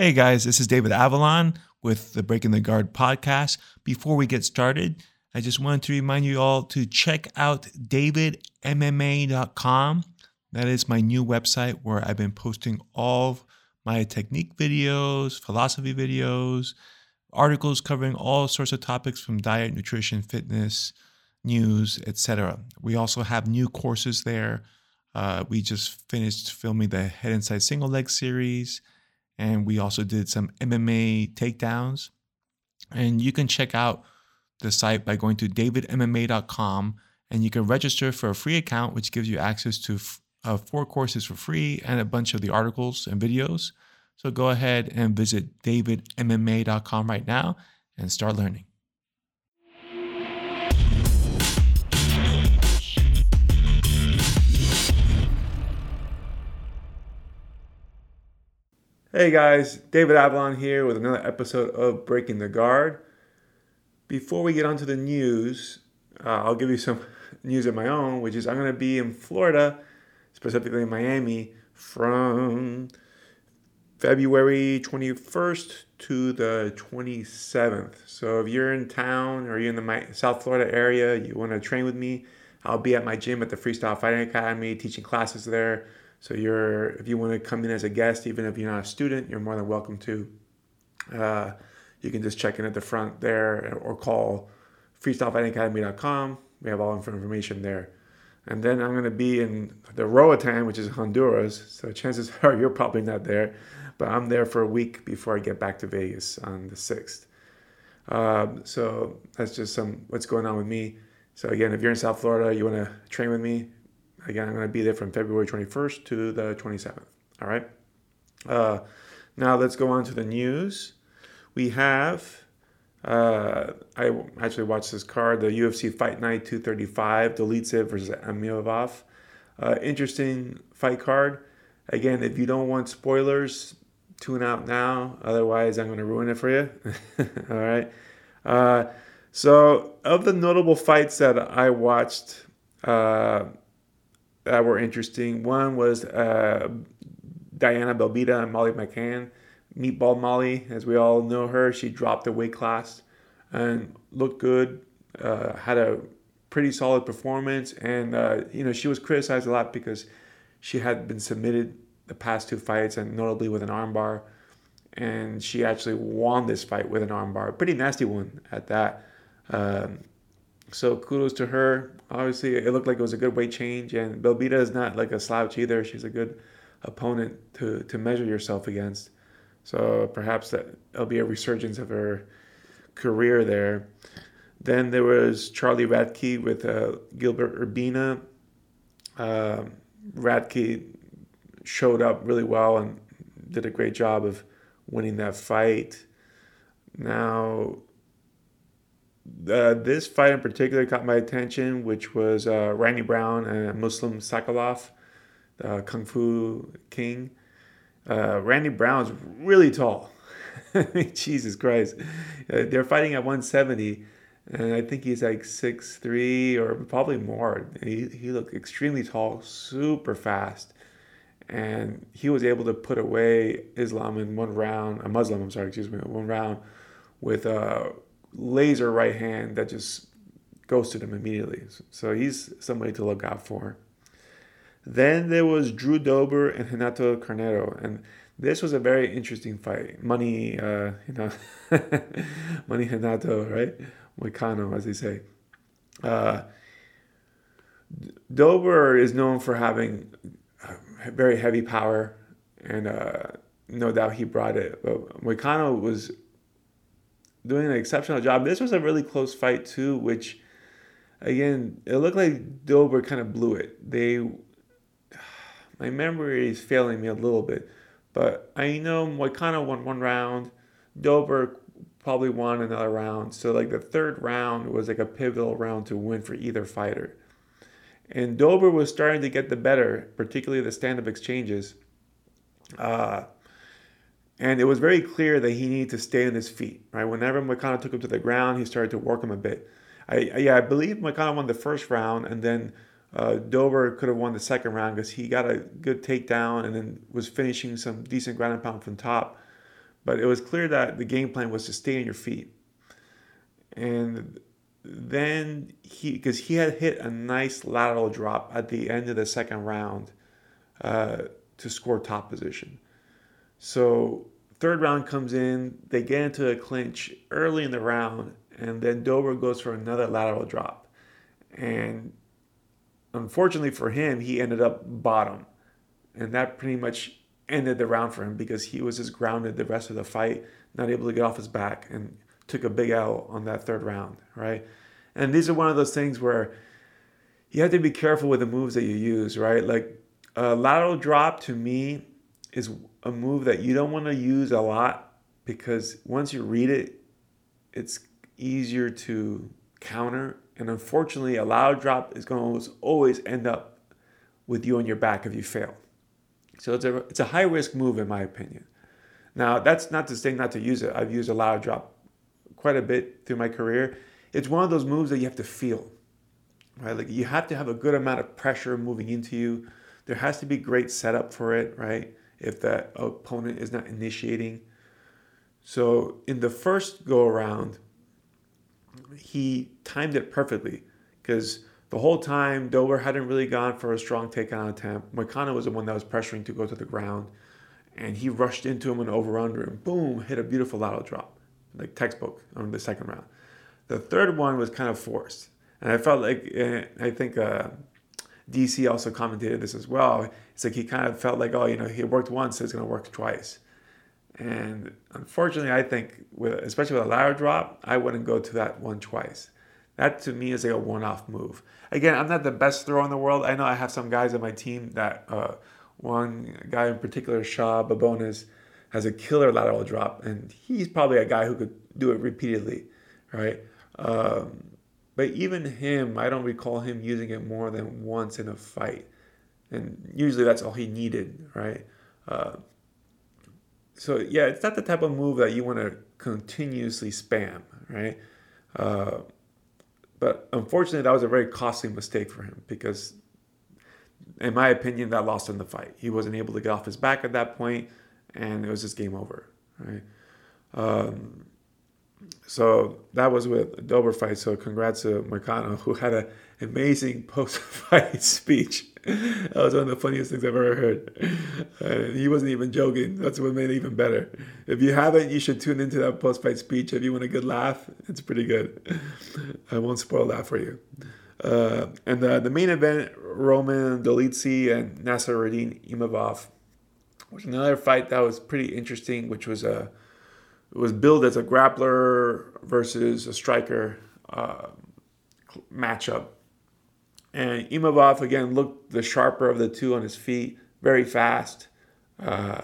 Hey guys, this is David Avellan with the Breaking the Guard podcast. Before we get started, I just wanted to remind you all to check out davidmma.com. That is my new website where I've been posting all my technique videos, philosophy videos, articles covering all sorts of topics from diet, nutrition, fitness, news, etc. We also have new courses there. Uh, we just finished filming the Head Inside Single Leg series and we also did some MMA takedowns. And you can check out the site by going to davidmma.com and you can register for a free account, which gives you access to uh, four courses for free and a bunch of the articles and videos. So go ahead and visit davidmma.com right now and start learning. Hey guys, David Avellan here with another episode of Breaking the Guard. Before we get on to the news, uh, I'll give you some news of my own, which is I'm going to be in Florida, specifically in Miami, from February 21st to the 27th. So if you're in town or you're in the South Florida area, you want to train with me, I'll be at my gym at the Freestyle Fighting Academy teaching classes there. So you're if you want to come in as a guest, even if you're not a student, you're more than welcome to. Uh, you can just check in at the front there or call freestylefightingacademy.com. We have all information there. And then I'm going to be in the Roatan, which is Honduras. So chances are you're probably not there, but I'm there for a week before I get back to Vegas on the 6th. Um, so that's just some what's going on with me. So again, if you're in South Florida, you want to train with me, Again, I'm going to be there from February 21st to the 27th. All right. Uh, now let's go on to the news. We have, uh, I actually watched this card, the UFC Fight Night 235, Dolidze versus Imavov. Uh, interesting fight card. Again, if you don't want spoilers, tune out now. Otherwise, I'm going to ruin it for you. All right. Uh, so, of the notable fights that I watched, uh, that were interesting. One was uh, Diana Belbita and Molly McCann. Meatball Molly, as we all know her, she dropped a weight class and looked good. Uh, had a pretty solid performance, and uh, you know she was criticized a lot because she had been submitted the past two fights, and notably with an armbar. And she actually won this fight with an armbar, pretty nasty one at that. Um, so kudos to her. Obviously, it looked like it was a good weight change, and Belbita is not like a slouch either. She's a good opponent to, to measure yourself against. So perhaps that will be a resurgence of her career there. Then there was Charlie Radtke with uh, Gilbert Urbina. Uh, Radtke showed up really well and did a great job of winning that fight. Now, uh, this fight in particular caught my attention, which was uh, Randy Brown and Muslim Salikhov, the Kung Fu King. Uh, Randy Brown's really tall. Jesus Christ. Uh, they're fighting at 170, and I think he's like 6'3 or probably more. He, he looked extremely tall, super fast. And he was able to put away Islam in one round, a Muslim, I'm sorry, excuse me, one round with uh, laser right hand that just goes to them immediately. So he's somebody to look out for. Then there was Drew Dober and Renato Carneiro, and this was a very interesting fight. Money, uh, you know, money Renato, right? Moicano, as they say. Uh, Dober is known for having very heavy power, and uh, no doubt he brought it. But Moicano was doing an exceptional job. This was a really close fight too, which again it looked like Dober kind of blew it. They, my memory is failing me a little bit, but I know Moicano won one round. Dober probably won another round. So like the third round was like a pivotal round to win for either fighter. And Dober was starting to get the better, particularly the stand-up exchanges. Uh, and it was very clear that he needed to stay on his feet, right? Whenever Moicano took him to the ground, he started to work him a bit. I, I yeah, I believe Moicano won the first round, and then uh, Dober could have won the second round because he got a good takedown and then was finishing some decent ground and pound from top. But it was clear that the game plan was to stay on your feet. And then he, because he had hit a nice lateral drop at the end of the second round uh, to score top position. So third round comes in, they get into a clinch early in the round, and then Dober goes for another lateral drop. And unfortunately for him, he ended up bottom. And that pretty much ended the round for him because he was just grounded the rest of the fight, not able to get off his back, and took a big L on that third round, right? And these are one of those things where you have to be careful with the moves that you use, right? Like a lateral drop to me is a move that you don't want to use a lot because once you read it, it's easier to counter. And unfortunately, a loud drop is going to always end up with you on your back if you fail. So it's a, it's a high risk move, in my opinion. Now, that's not to say not to use it. I've used a loud drop quite a bit through my career. It's one of those moves that you have to feel, right? Like you have to have a good amount of pressure moving into you. There has to be great setup for it, right? If that opponent is not initiating. So in the first go around, he timed it perfectly because the whole time Dober hadn't really gone for a strong takedown attempt. Moicano was the one that was pressuring to go to the ground, and he rushed into him and over under and boom, hit a beautiful lateral drop, like textbook on the second round. The third one was kind of forced, and I felt like eh, I think uh, DC also commented this as well. It's like he kind of felt like, oh, you know, he worked once, so it's going to work twice. And unfortunately, I think, with, especially with a lateral drop, I wouldn't go to that one twice. That to me is like a one-off move. Again, I'm not the best thrower in the world. I know I have some guys on my team that uh, one guy in particular, Shaw Babones, has a killer lateral drop, and he's probably a guy who could do it repeatedly, right? Um, but even him, I don't recall him using it more than once in a fight, and usually that's all he needed, right? Uh, so yeah, it's not the type of move that you want to continuously spam, right? Uh, but unfortunately, that was a very costly mistake for him because, in my opinion, that lost him the fight. He wasn't able to get off his back at that point, and it was just game over. Right. Um, so that was with Dober fight. So congrats to Moicano, who had an amazing post-fight speech. that was one of the funniest things I've ever heard. Uh, he wasn't even joking. That's what made it even better. If you haven't, you should tune into that post-fight speech. If you want a good laugh, it's pretty good. I won't spoil that for you. Uh, and the, the main event, Roman Dolidze and Nassourdine Imavov, was another fight that was pretty interesting, which was a it was billed as a grappler versus a striker uh, matchup. And Imavov again looked the sharper of the two on his feet, very fast. Uh,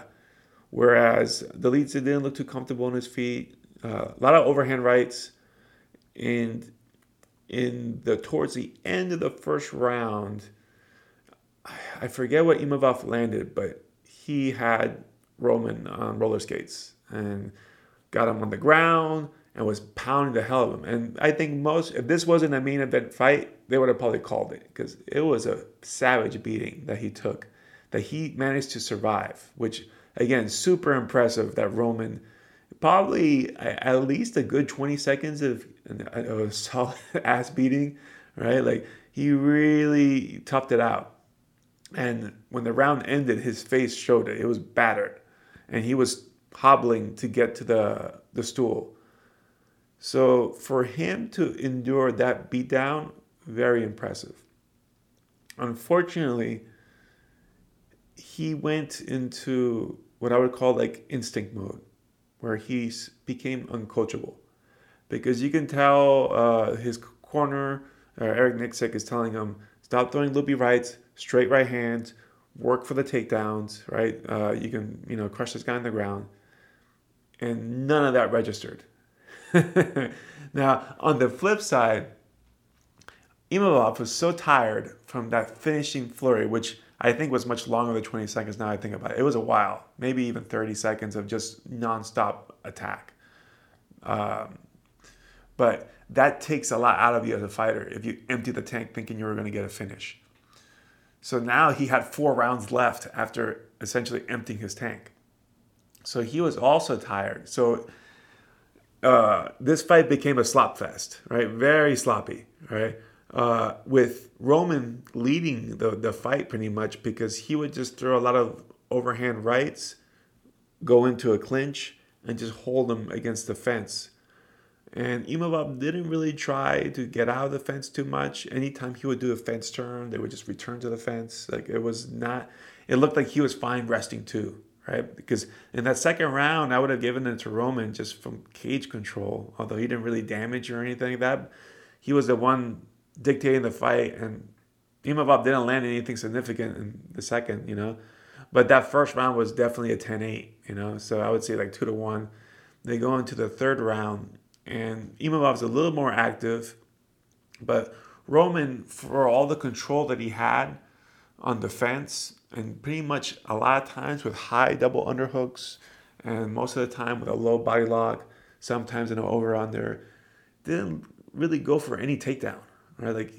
whereas Dolidze didn't look too comfortable on his feet. Uh, a lot of overhand rights. And in the towards the end of the first round, I forget what Imavov landed, but he had Roman on roller skates and got him on the ground and was pounding the hell out of him. And I think most, if this wasn't a main event fight, they would have probably called it because it was a savage beating that he took, that he managed to survive, which again, super impressive that Roman probably at least a good 20 seconds of a solid ass beating, right? Like he really toughed it out. And when the round ended, his face showed it. It was battered. And he was hobbling to get to the, the stool. So for him to endure that beatdown, very impressive. Unfortunately, he went into what I would call like instinct mode, where he became uncoachable. Because you can tell uh, his corner, uh, Eric Nicksick, is telling him, stop throwing loopy rights, straight right hands, work for the takedowns, right? Uh, you can, you know, crush this guy on the ground. And none of that registered. now, on the flip side, Imavov was so tired from that finishing flurry, which I think was much longer than 20 seconds now I think about it. It was a while, maybe even 30 seconds of just nonstop attack. Um, but that takes a lot out of you as a fighter if you empty the tank thinking you were going to get a finish. So now he had four rounds left after essentially emptying his tank. So he was also tired. So uh, this fight became a slop fest, right? Very sloppy, right? Uh, with Roman leading the, the fight pretty much because he would just throw a lot of overhand rights, go into a clinch, and just hold him against the fence. And Imavov didn't really try to get out of the fence too much. Anytime he would do a fence turn, they would just return to the fence. Like it was not, it looked like he was fine resting too, right? Because in that second round, I would have given it to Roman just from cage control, although he didn't really damage or anything like that. He was the one dictating the fight, and Imavov didn't land anything significant in the second, you know. But that first round was definitely a 10 8, you know. So I would say like 2 to 1. They go into the third round, and Imavov's a little more active, but Roman, for all the control that he had on defense, and pretty much a lot of times with high double underhooks, and most of the time with a low body lock, sometimes an over under, didn't really go for any takedown, right? Like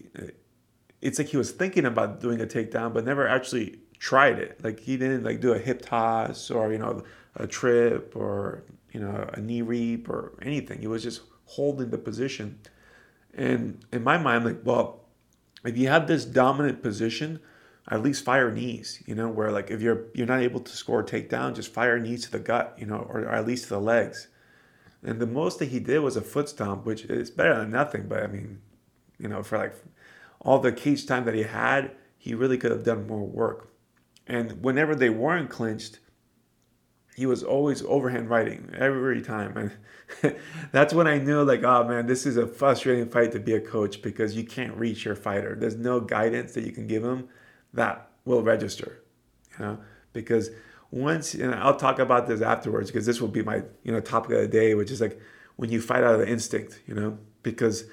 it's like he was thinking about doing a takedown, but never actually tried it. Like he didn't like do a hip toss or you know a trip or you know a knee reap or anything. He was just holding the position. And in my mind, like, well, if you have this dominant position, at least fire knees. You know, where like if you're you're not able to score a takedown, just fire knees to the gut. You know, or, or at least to the legs. And the most that he did was a foot stomp, which is better than nothing. But I mean, you know, for like all the cage time that he had, he really could have done more work. And whenever they weren't clinched, he was always overhand writing every time. And that's when I knew, like, oh man, this is a frustrating fight to be a coach because you can't reach your fighter. There's no guidance that you can give him that will register, you know, because once, and I'll talk about this afterwards because this will be my, you know, topic of the day, which is like when you fight out of the instinct, you know, because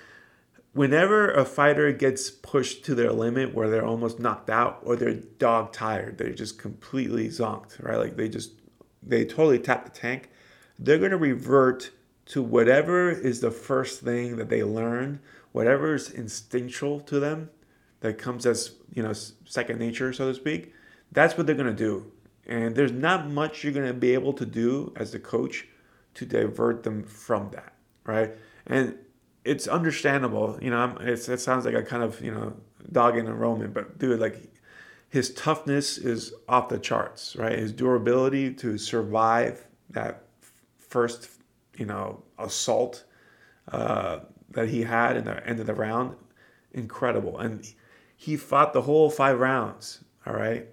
whenever a fighter gets pushed to their limit where they're almost knocked out or they're dog tired, they're just completely zonked, right? Like they just they totally tap the tank. They're gonna revert to whatever is the first thing that they learned, whatever is instinctual to them, that comes as you know second nature, so to speak. That's what they're gonna do, and there's not much you're gonna be able to do as the coach to divert them from that, right? And it's understandable. You know, it sounds like a kind of you know dogging a Roman, but dude, like his toughness is off the charts, right? His durability to survive that first you know assault uh, that he had in the end of the round, incredible, and he fought the whole five rounds. All right,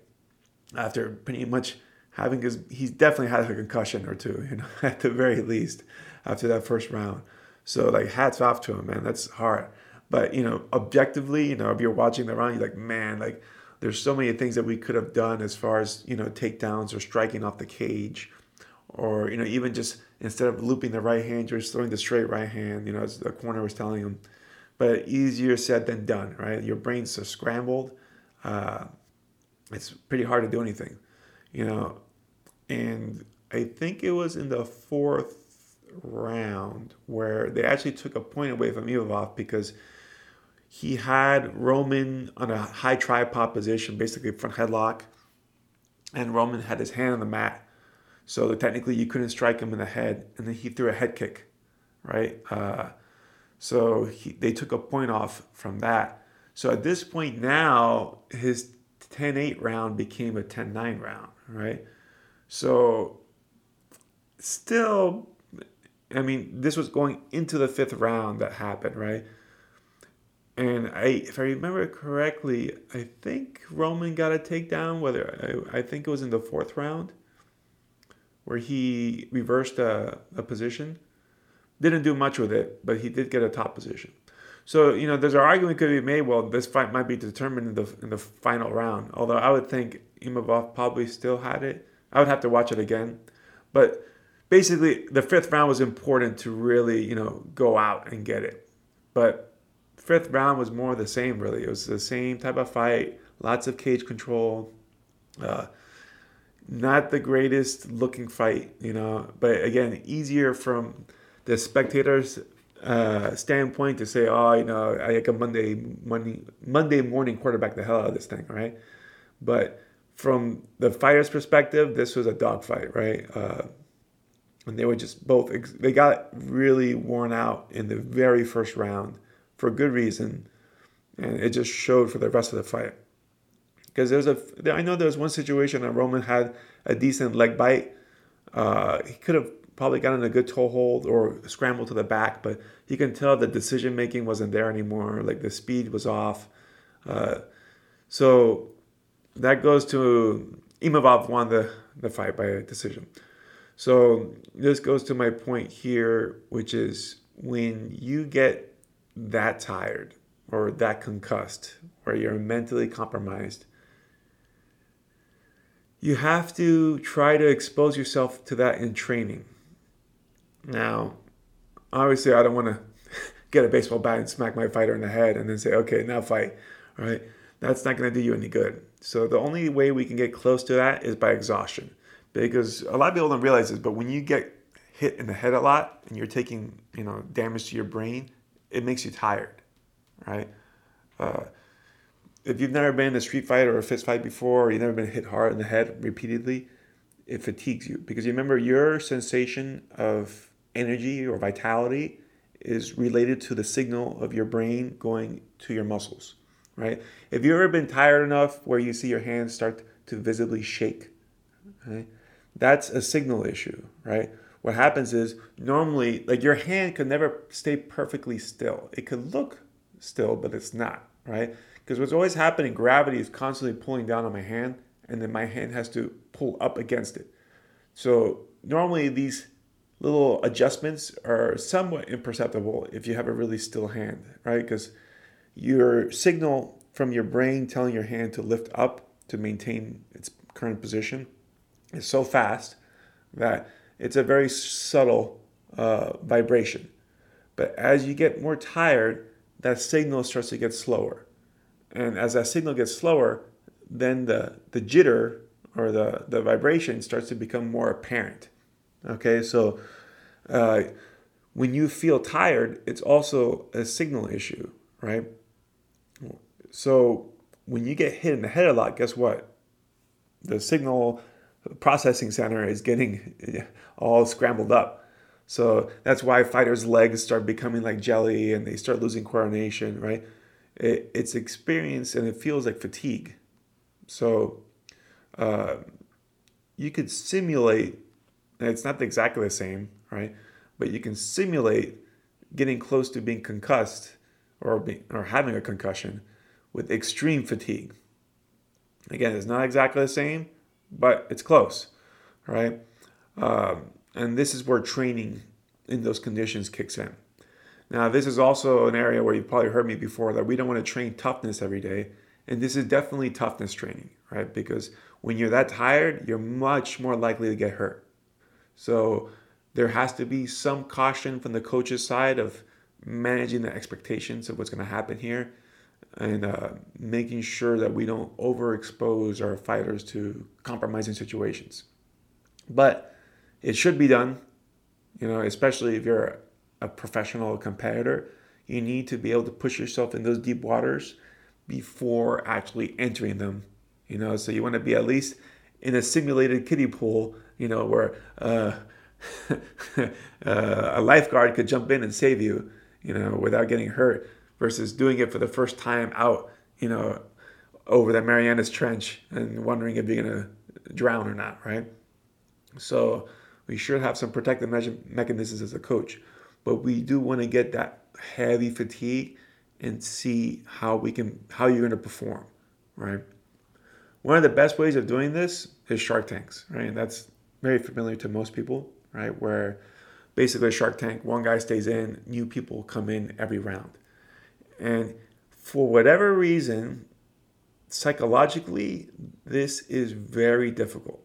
after pretty much having his, he's definitely had a concussion or two, you know, at the very least after that first round. So like hats off to him, man. That's hard. But you know, objectively, you know, if you're watching the round, you're like, man, like there's so many things that we could have done as far as you know takedowns or striking off the cage, or you know even just instead of looping the right hand, you're just throwing the straight right hand. You know, as the corner was telling him. But easier said than done, right? Your brain's so scrambled. Uh, it's pretty hard to do anything, you know. And I think it was in the fourth round where they actually took a point away from Imavov because he had Roman on a high tripod position, basically front headlock, and Roman had his hand on the mat. So technically, you couldn't strike him in the head, and then he threw a head kick, right? Uh, so he, they took a point off from that. So at this point now, his 10-8 round became a 10-9 round, right? So still I mean, this was going into the fifth round that happened, right? And I, if I remember correctly, I think Roman got a takedown. Whether I, I think it was in the fourth round, where he reversed a, a position. Didn't do much with it, but he did get a top position. So you know, there's an argument could be made. Well, this fight might be determined in the in the final round. Although I would think Imavov probably still had it. I would have to watch it again, but basically the fifth round was important to really you know go out and get it but fifth round was more the same really it was the same type of fight lots of cage control uh, not the greatest looking fight you know but again easier from the spectators uh, standpoint to say oh you know i like a monday monday monday morning quarterback the hell out of this thing right? But from the fighter's perspective this was a dogfight right? Uh, and they were just both they got really worn out in the very first round for good reason and it just showed for the rest of the fight. Because there's a i know there was one situation that roman had a decent leg bite. Uh, he could have probably gotten a good toe hold or scrambled to the back but you can tell the decision making wasn't there anymore like the speed was off uh, so that goes to Imavov won the, the fight by decision so this goes to my point here, which is when you get that tired or that concussed, or you're mentally compromised, you have to try to expose yourself to that in training. Now, obviously, I don't want to get a baseball bat and smack my fighter in the head and then say, okay, now fight, right? That's not going to do you any good. So, the only way we can get close to that is by exhaustion because a lot of people don't realize this, but when you get hit in the head a lot and you're taking you know damage to your brain, it makes you tired, right? Uh, if you've never been in a street fight or a fist fight before, or you've never been hit hard in the head repeatedly, it fatigues you because you remember your sensation of energy or vitality is related to the signal of your brain going to your muscles, right? If you've ever been tired enough where you see your hands start to visibly shake, right? That's a signal issue, right? What happens is normally, like your hand could never stay perfectly still. It could look still, but it's not, right? Because what's always happening, gravity is constantly pulling down on my hand, and then my hand has to pull up against it. So normally these little adjustments are somewhat imperceptible if you have a really still hand, right? Because your signal from your brain telling your hand to lift up to maintain its current position is so fast that it's a very subtle uh, vibration. But as you get more tired, that signal starts to get slower. And as that signal gets slower, then the, the jitter or the, the vibration starts to become more apparent. Okay, so uh, when you feel tired, it's also a signal issue, right? So when you get hit in the head a lot, guess what? The signal processing center is getting all scrambled up. So that's why fighters' legs start becoming like jelly and they start losing coordination, right? It, it's experience and it feels like fatigue. So uh, you could simulate, it's not exactly the same, right? But you can simulate getting close to being concussed or, being, or having a concussion with extreme fatigue. Again, it's not exactly the same, but it's close, right? Um, and this is where training in those conditions kicks in. Now, this is also an area where you've probably heard me before that we don't want to train toughness every day. And this is definitely toughness training, right? Because when you're that tired, you're much more likely to get hurt. So there has to be some caution from the coach's side of managing the expectations of what's going to happen here and uh, making sure that we don't overexpose our fighters to compromising situations. But it should be done, you know, especially if you're a professional competitor. You need to be able to push yourself in those deep waters before actually entering them, you know. So you want to be at least in a simulated kiddie pool, you know, where uh, uh, a lifeguard could jump in and save you, you know, without getting hurt versus doing it for the first time out, you know, over the Marianas Trench and wondering if you're to drown or not, right? So we should have some protective mechanisms as a coach, but we do want to get that heavy fatigue and see how we can how you're going to perform, right? One of the best ways of doing this is Shark Tanks, right? That's very familiar to most people, right? Where basically a Shark Tank, one guy stays in, new people come in every round. And for whatever reason, psychologically, this is very difficult.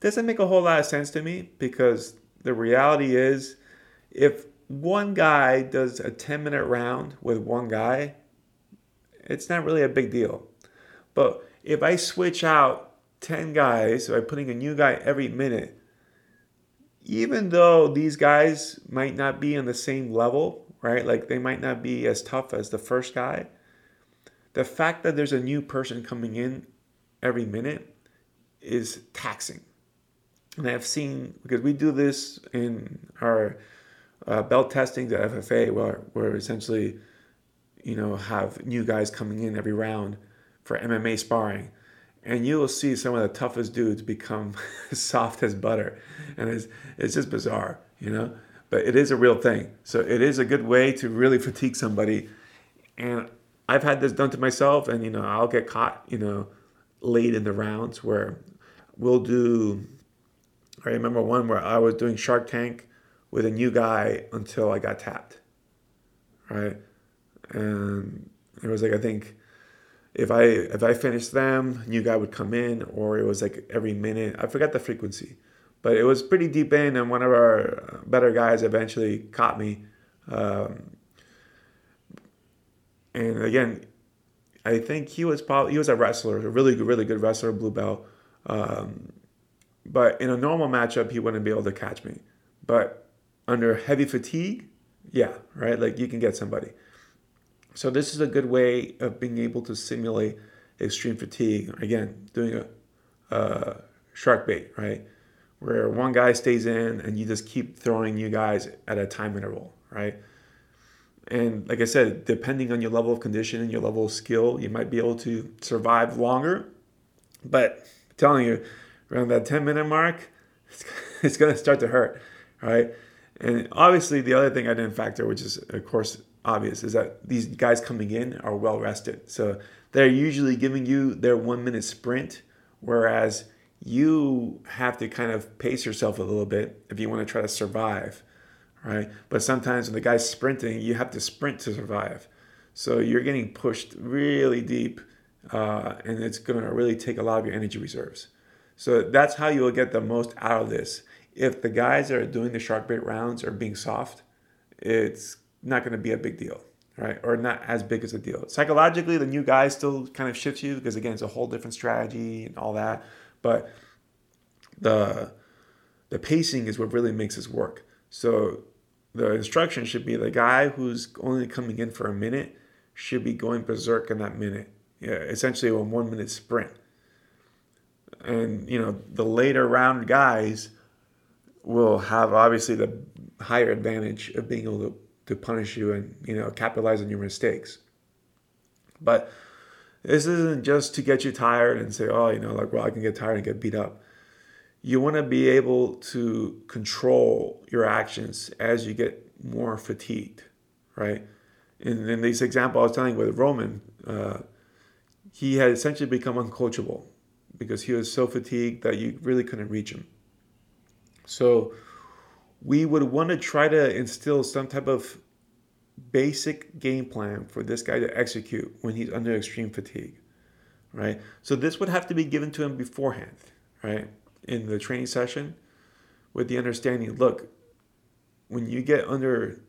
Doesn't make a whole lot of sense to me because the reality is if one guy does a 10 minute round with one guy, it's not really a big deal. But if I switch out 10 guys by putting a new guy every minute, even though these guys might not be on the same level, right? Like they might not be as tough as the first guy. The fact that there's a new person coming in every minute is taxing. and I've seen because we do this in our uh, belt testing at FFA, where where essentially, you know, have new guys coming in every round for MMA sparring, and you will see some of the toughest dudes become soft as butter, and it's it's just bizarre, you know. But it is a real thing, so it is a good way to really fatigue somebody, and I've had this done to myself, and you know, I'll get caught, you know, late in the rounds where we'll do I remember one where I was doing Shark Tank with a new guy until I got tapped. Right? And it was like I think if I if I finished them, new guy would come in, or it was like every minute. I forgot the frequency, but it was pretty deep in, and one of our better guys eventually caught me. Um, and again, I think he was probably he was a wrestler, a really really good wrestler, blue belt. Um, but in a normal matchup, he wouldn't be able to catch me. But under heavy fatigue, yeah, right? Like you can get somebody. So this is a good way of being able to simulate extreme fatigue. Again, doing a, shark bait, right? Where one guy stays in and you just keep throwing you guys at a time interval, right? And like I said, depending on your level of condition and your level of skill, you might be able to survive longer. But I'm telling you, around that 10 minute mark, it's, it's going to start to hurt, right? And obviously, the other thing I didn't factor, which is, of course, obvious, is that these guys coming in are well rested. So they're usually giving you their one minute sprint, whereas you have to kind of pace yourself a little bit if you want to try to survive, right? But sometimes when the guy's sprinting, you have to sprint to survive. So you're getting pushed really deep, uh, and it's going to really take a lot of your energy reserves. So that's how you will get the most out of this. If the guys that are doing the shark bait rounds are being soft, it's not going to be a big deal, right? Or not as big as a deal. Psychologically, the new guy still kind of shifts you because again, it's a whole different strategy and all that. But the the pacing is what really makes this work. So the instruction should be the guy who's only coming in for a minute should be going berserk in that minute. Yeah, essentially a one minute sprint and you know the later round guys will have obviously the higher advantage of being able to, to punish you and you know capitalize on your mistakes. But this isn't just to get you tired and say oh you know like well i can get tired and get beat up. You want to be able to control your actions as you get more fatigued right? In, in this example i was telling with roman uh, he had essentially become uncoachable because he was so fatigued that you really couldn't reach him. So we would want to try to instill some type of basic game plan for this guy to execute when he's under extreme fatigue, right? So this would have to be given to him beforehand, right? In the training session with the understanding, look, when you get under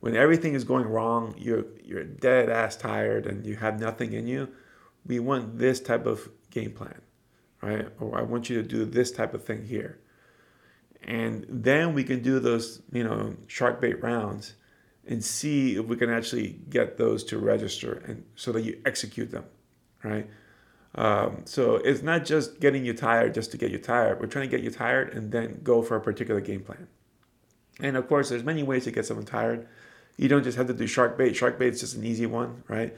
when everything is going wrong, you're you're dead ass tired and you have nothing in you, we want this type of game plan, right? Or I want you to do this type of thing here. And then we can do those, you know, shark bait rounds and see if we can actually get those to register and so that you execute them, right? Um, so it's not just getting you tired just to get you tired. We're trying to get you tired and then go for a particular game plan. And of course, there's many ways to get someone tired. You don't just have to do shark bait. Shark bait is just an easy one, right?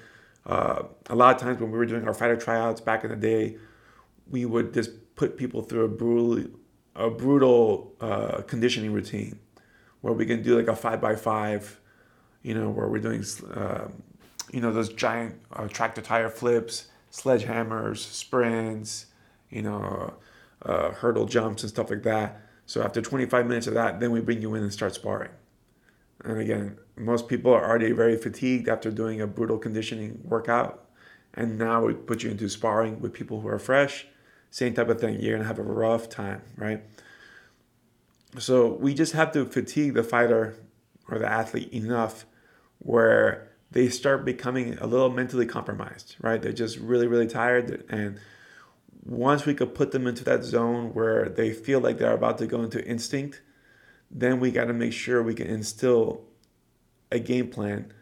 Uh, a lot of times when we were doing our fighter tryouts back in the day, we would just put people through a brutal, a brutal uh, conditioning routine where we can do like a five by five, you know, where we're doing, uh, you know, those giant uh, tractor tire flips, sledgehammers, sprints, you know, uh, hurdle jumps and stuff like that. So after 25 minutes of that, then we bring you in and start sparring. And again, most people are already very fatigued after doing a brutal conditioning workout. And now we put you into sparring with people who are fresh. Same type of thing. You're to have a rough time, right? So we just have to fatigue the fighter or the athlete enough where they start becoming a little mentally compromised, right? They're just really, really tired. And once we could put them into that zone where they feel like they're about to go into instinct, then we got to make sure we can instill a game plan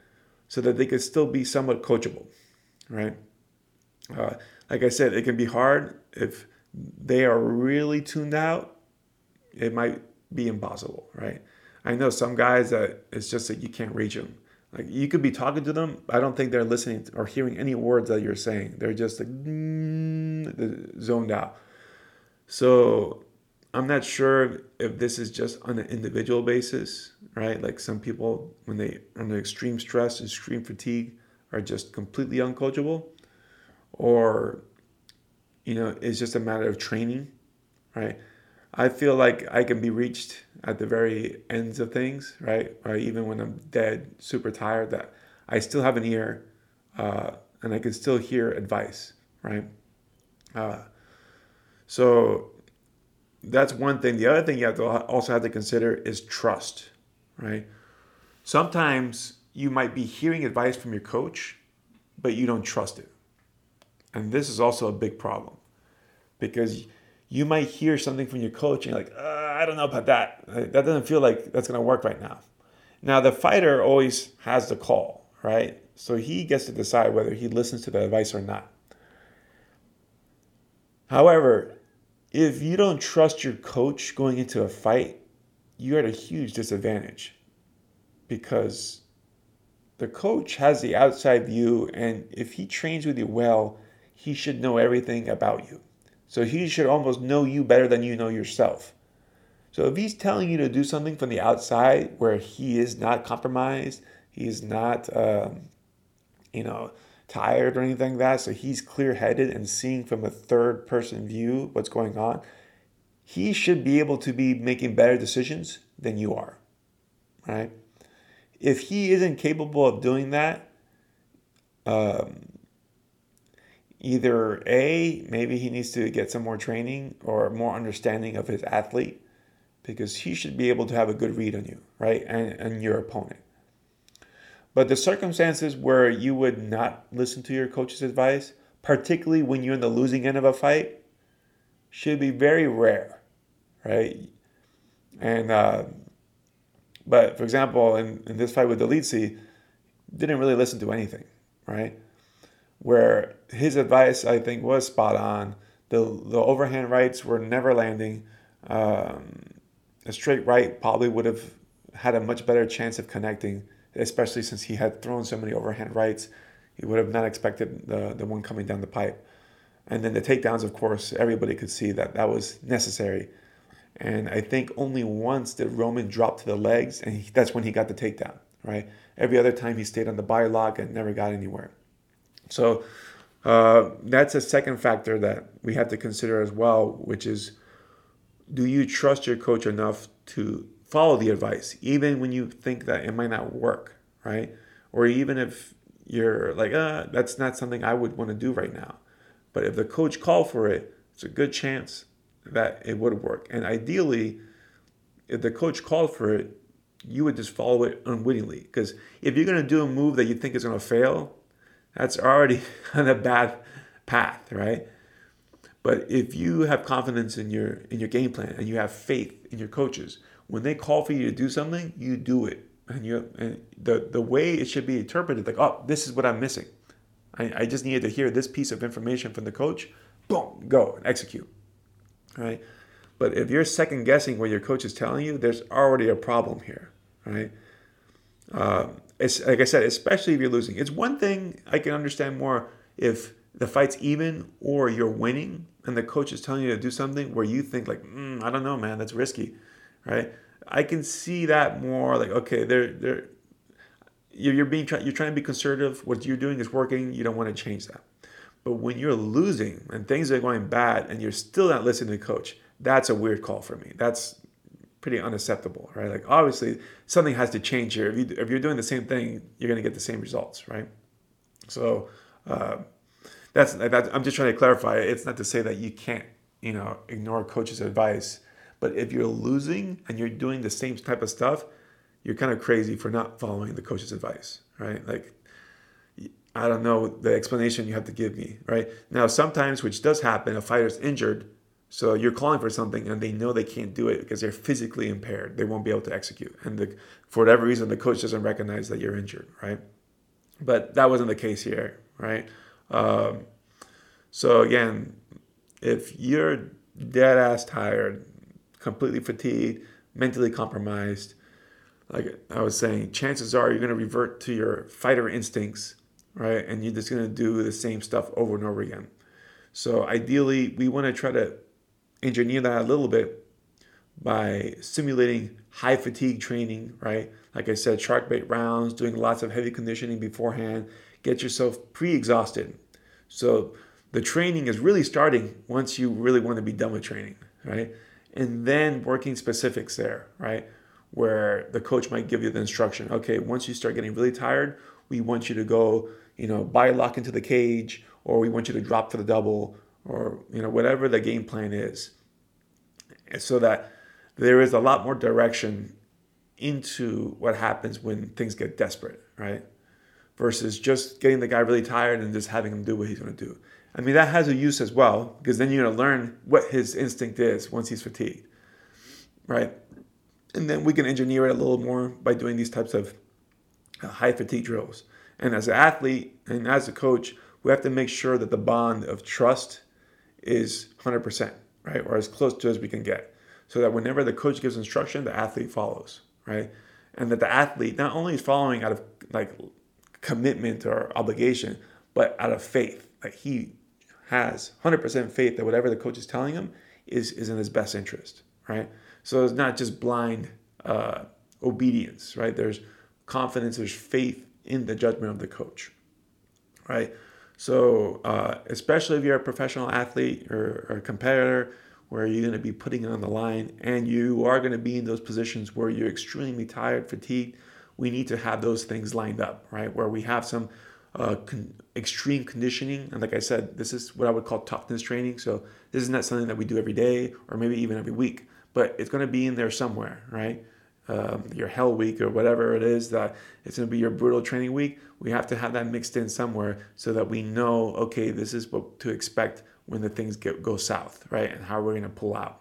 so that they could still be somewhat coachable, right? Uh, like I said, it can be hard if they are really tuned out it might be impossible, right? I know some guys that it's just that you can't reach them. Like you could be talking to them, I don't think they're listening or hearing any words that you're saying. They're just like mm, zoned out. So I'm not sure if this is just on an individual basis, right? Like some people, when they under extreme stress, and extreme fatigue, are just completely uncoachable, or you know, it's just a matter of training, right? I feel like I can be reached at the very ends of things, right? Or even when I'm dead, super tired, that I still have an ear uh, and I can still hear advice, right? Uh, so that's one thing. The other thing you have to also have to consider is trust, right? Sometimes you might be hearing advice from your coach, but you don't trust it. And this is also a big problem because you might hear something from your coach and you're like, uh, I don't know about that. That doesn't feel like that's going to work right now. Now, the fighter always has the call, right? So he gets to decide whether he listens to the advice or not. However, if you don't trust your coach going into a fight, you're at a huge disadvantage because the coach has the outside view, and if he trains with you well, he should know everything about you. So he should almost know you better than you know yourself. So if he's telling you to do something from the outside where he is not compromised, he is not, um, you know, tired or anything like that, so he's clear headed and seeing from a third person view what's going on, he should be able to be making better decisions than you are, right? If he isn't capable of doing that, um, either A, maybe he needs to get some more training or more understanding of his athlete because he should be able to have a good read on you, right? And, and your opponent. But the circumstances where you would not listen to your coach's advice, particularly when you're in the losing end of a fight, should be very rare, right? And, uh, but for example, in, in this fight with Dolidze, didn't really listen to anything, right? Where his advice I think was spot on. The the overhand rights were never landing. Um, a straight right probably would have had a much better chance of connecting, especially since he had thrown so many overhand rights. He would have not expected the the one coming down the pipe. And then the takedowns, of course, everybody could see that that was necessary. And I think only once did Roman drop to the legs, and he, that's when he got the takedown. Right. Every other time he stayed on the body lock and never got anywhere. So uh, that's a second factor that we have to consider as well, which is do you trust your coach enough to follow the advice, even when you think that it might not work, right? Or even if you're like, uh, that's not something I would want to do right now. But if the coach called for it, it's a good chance that it would work. And ideally, if the coach called for it, you would just follow it unwittingly. Because if you're going to do a move that you think is going to fail, that's already on a bad path, right? But if you have confidence in your in your game plan and you have faith in your coaches, when they call for you to do something, you do it. And you and the the way it should be interpreted, like, oh, this is what I'm missing. I, I just needed to hear this piece of information from the coach. Boom, go and execute. Right? But if you're second guessing what your coach is telling you, there's already a problem here, right? It's like I said, especially if you're losing. It's one thing I can understand more if the fight's even or you're winning and the coach is telling you to do something where you think like, mm, I don't know, man, that's risky, right? I can see that more like, okay, they're they're you're being you're trying to be conservative. What you're doing is working. You don't want to change that. But when you're losing and things are going bad and you're still not listening to the coach, that's a weird call for me. That's pretty unacceptable, right? Like obviously something has to change here. If, you, if you're doing the same thing, you're going to get the same results, right? So uh, that's, that. I'm just trying to clarify. It's not to say that you can't, you know, ignore coach's advice, but if you're losing and you're doing the same type of stuff, you're kind of crazy for not following the coach's advice, right? Like I don't know the explanation you have to give me, right? Now sometimes, which does happen, a fighter's injured so you're calling for something and they know they can't do it because they're physically impaired. They won't be able to execute. And the, for whatever reason, the coach doesn't recognize that you're injured, right? But that wasn't the case here, right? Um, so again, if you're dead ass tired, completely fatigued, mentally compromised, like I was saying, chances are you're going to revert to your fighter instincts, right? And you're just going to do the same stuff over and over again. So ideally, we want to try to engineer that a little bit by simulating high fatigue training, right? Like I said, shark bait rounds, doing lots of heavy conditioning beforehand, get yourself pre exhausted. So the training is really starting once you really want to be done with training, right? And then working specifics there, right? Where the coach might give you the instruction, okay, once you start getting really tired, we want you to go, you know, body lock into the cage, or we want you to drop for the double, or, you know, whatever the game plan is. So that there is a lot more direction into what happens when things get desperate, right? Versus just getting the guy really tired and just having him do what he's going to do. I mean, that has a use as well, because then you're going to learn what his instinct is once he's fatigued, right? And then we can engineer it a little more by doing these types of uh, high fatigue drills. And as an athlete and as a coach, we have to make sure that the bond of trust is 100%, right? Or as close to as we can get. So that whenever the coach gives instruction, the athlete follows, right? And that the athlete not only is following out of like commitment or obligation, but out of faith. Like he has 100% faith that whatever the coach is telling him is, is in his best interest, right? So it's not just blind uh, obedience, right? There's confidence, there's faith in the judgment of the coach, right? So, uh, especially if you're a professional athlete or, or a competitor, where you're going to be putting it on the line and you are going to be in those positions where you're extremely tired, fatigued, we need to have those things lined up, right? Where we have some uh, con- extreme conditioning. And like I said, this is what I would call toughness training. So this is not something that we do every day or maybe even every week, but it's going to be in there somewhere, right? Um, your hell week or whatever it is that it's going to be your brutal training week. We have to have that mixed in somewhere so that we know, okay, this is what to expect when the things get, go south, right? And how we're going to pull out.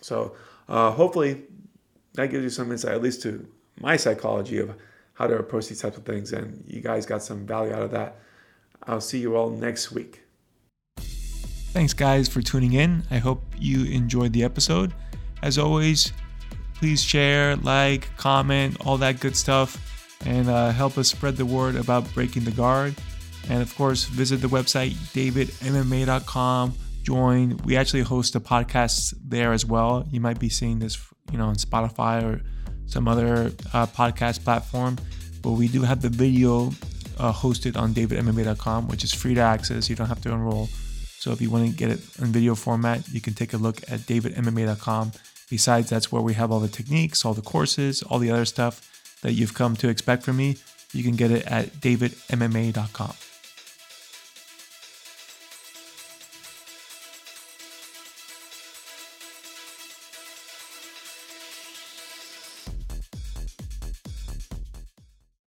So uh, hopefully that gives you some insight, at least to my psychology of how to approach these types of things. And you guys got some value out of that. I'll see you all next week. Thanks, guys, for tuning in. I hope you enjoyed the episode. As always, please share, like, comment, all that good stuff, and uh, help us spread the word about breaking the guard. And of course, visit the website davidmma.com. Join. We actually host a podcast there as well. You might be seeing this, you know, on Spotify or some other uh, podcast platform. But we do have the video uh, hosted on davidmma.com, which is free to access. You don't have to enroll. So if you want to get it in video format, you can take a look at davidmma.com. Besides, that's where we have all the techniques, all the courses, all the other stuff that you've come to expect from me. You can get it at davidmma.com.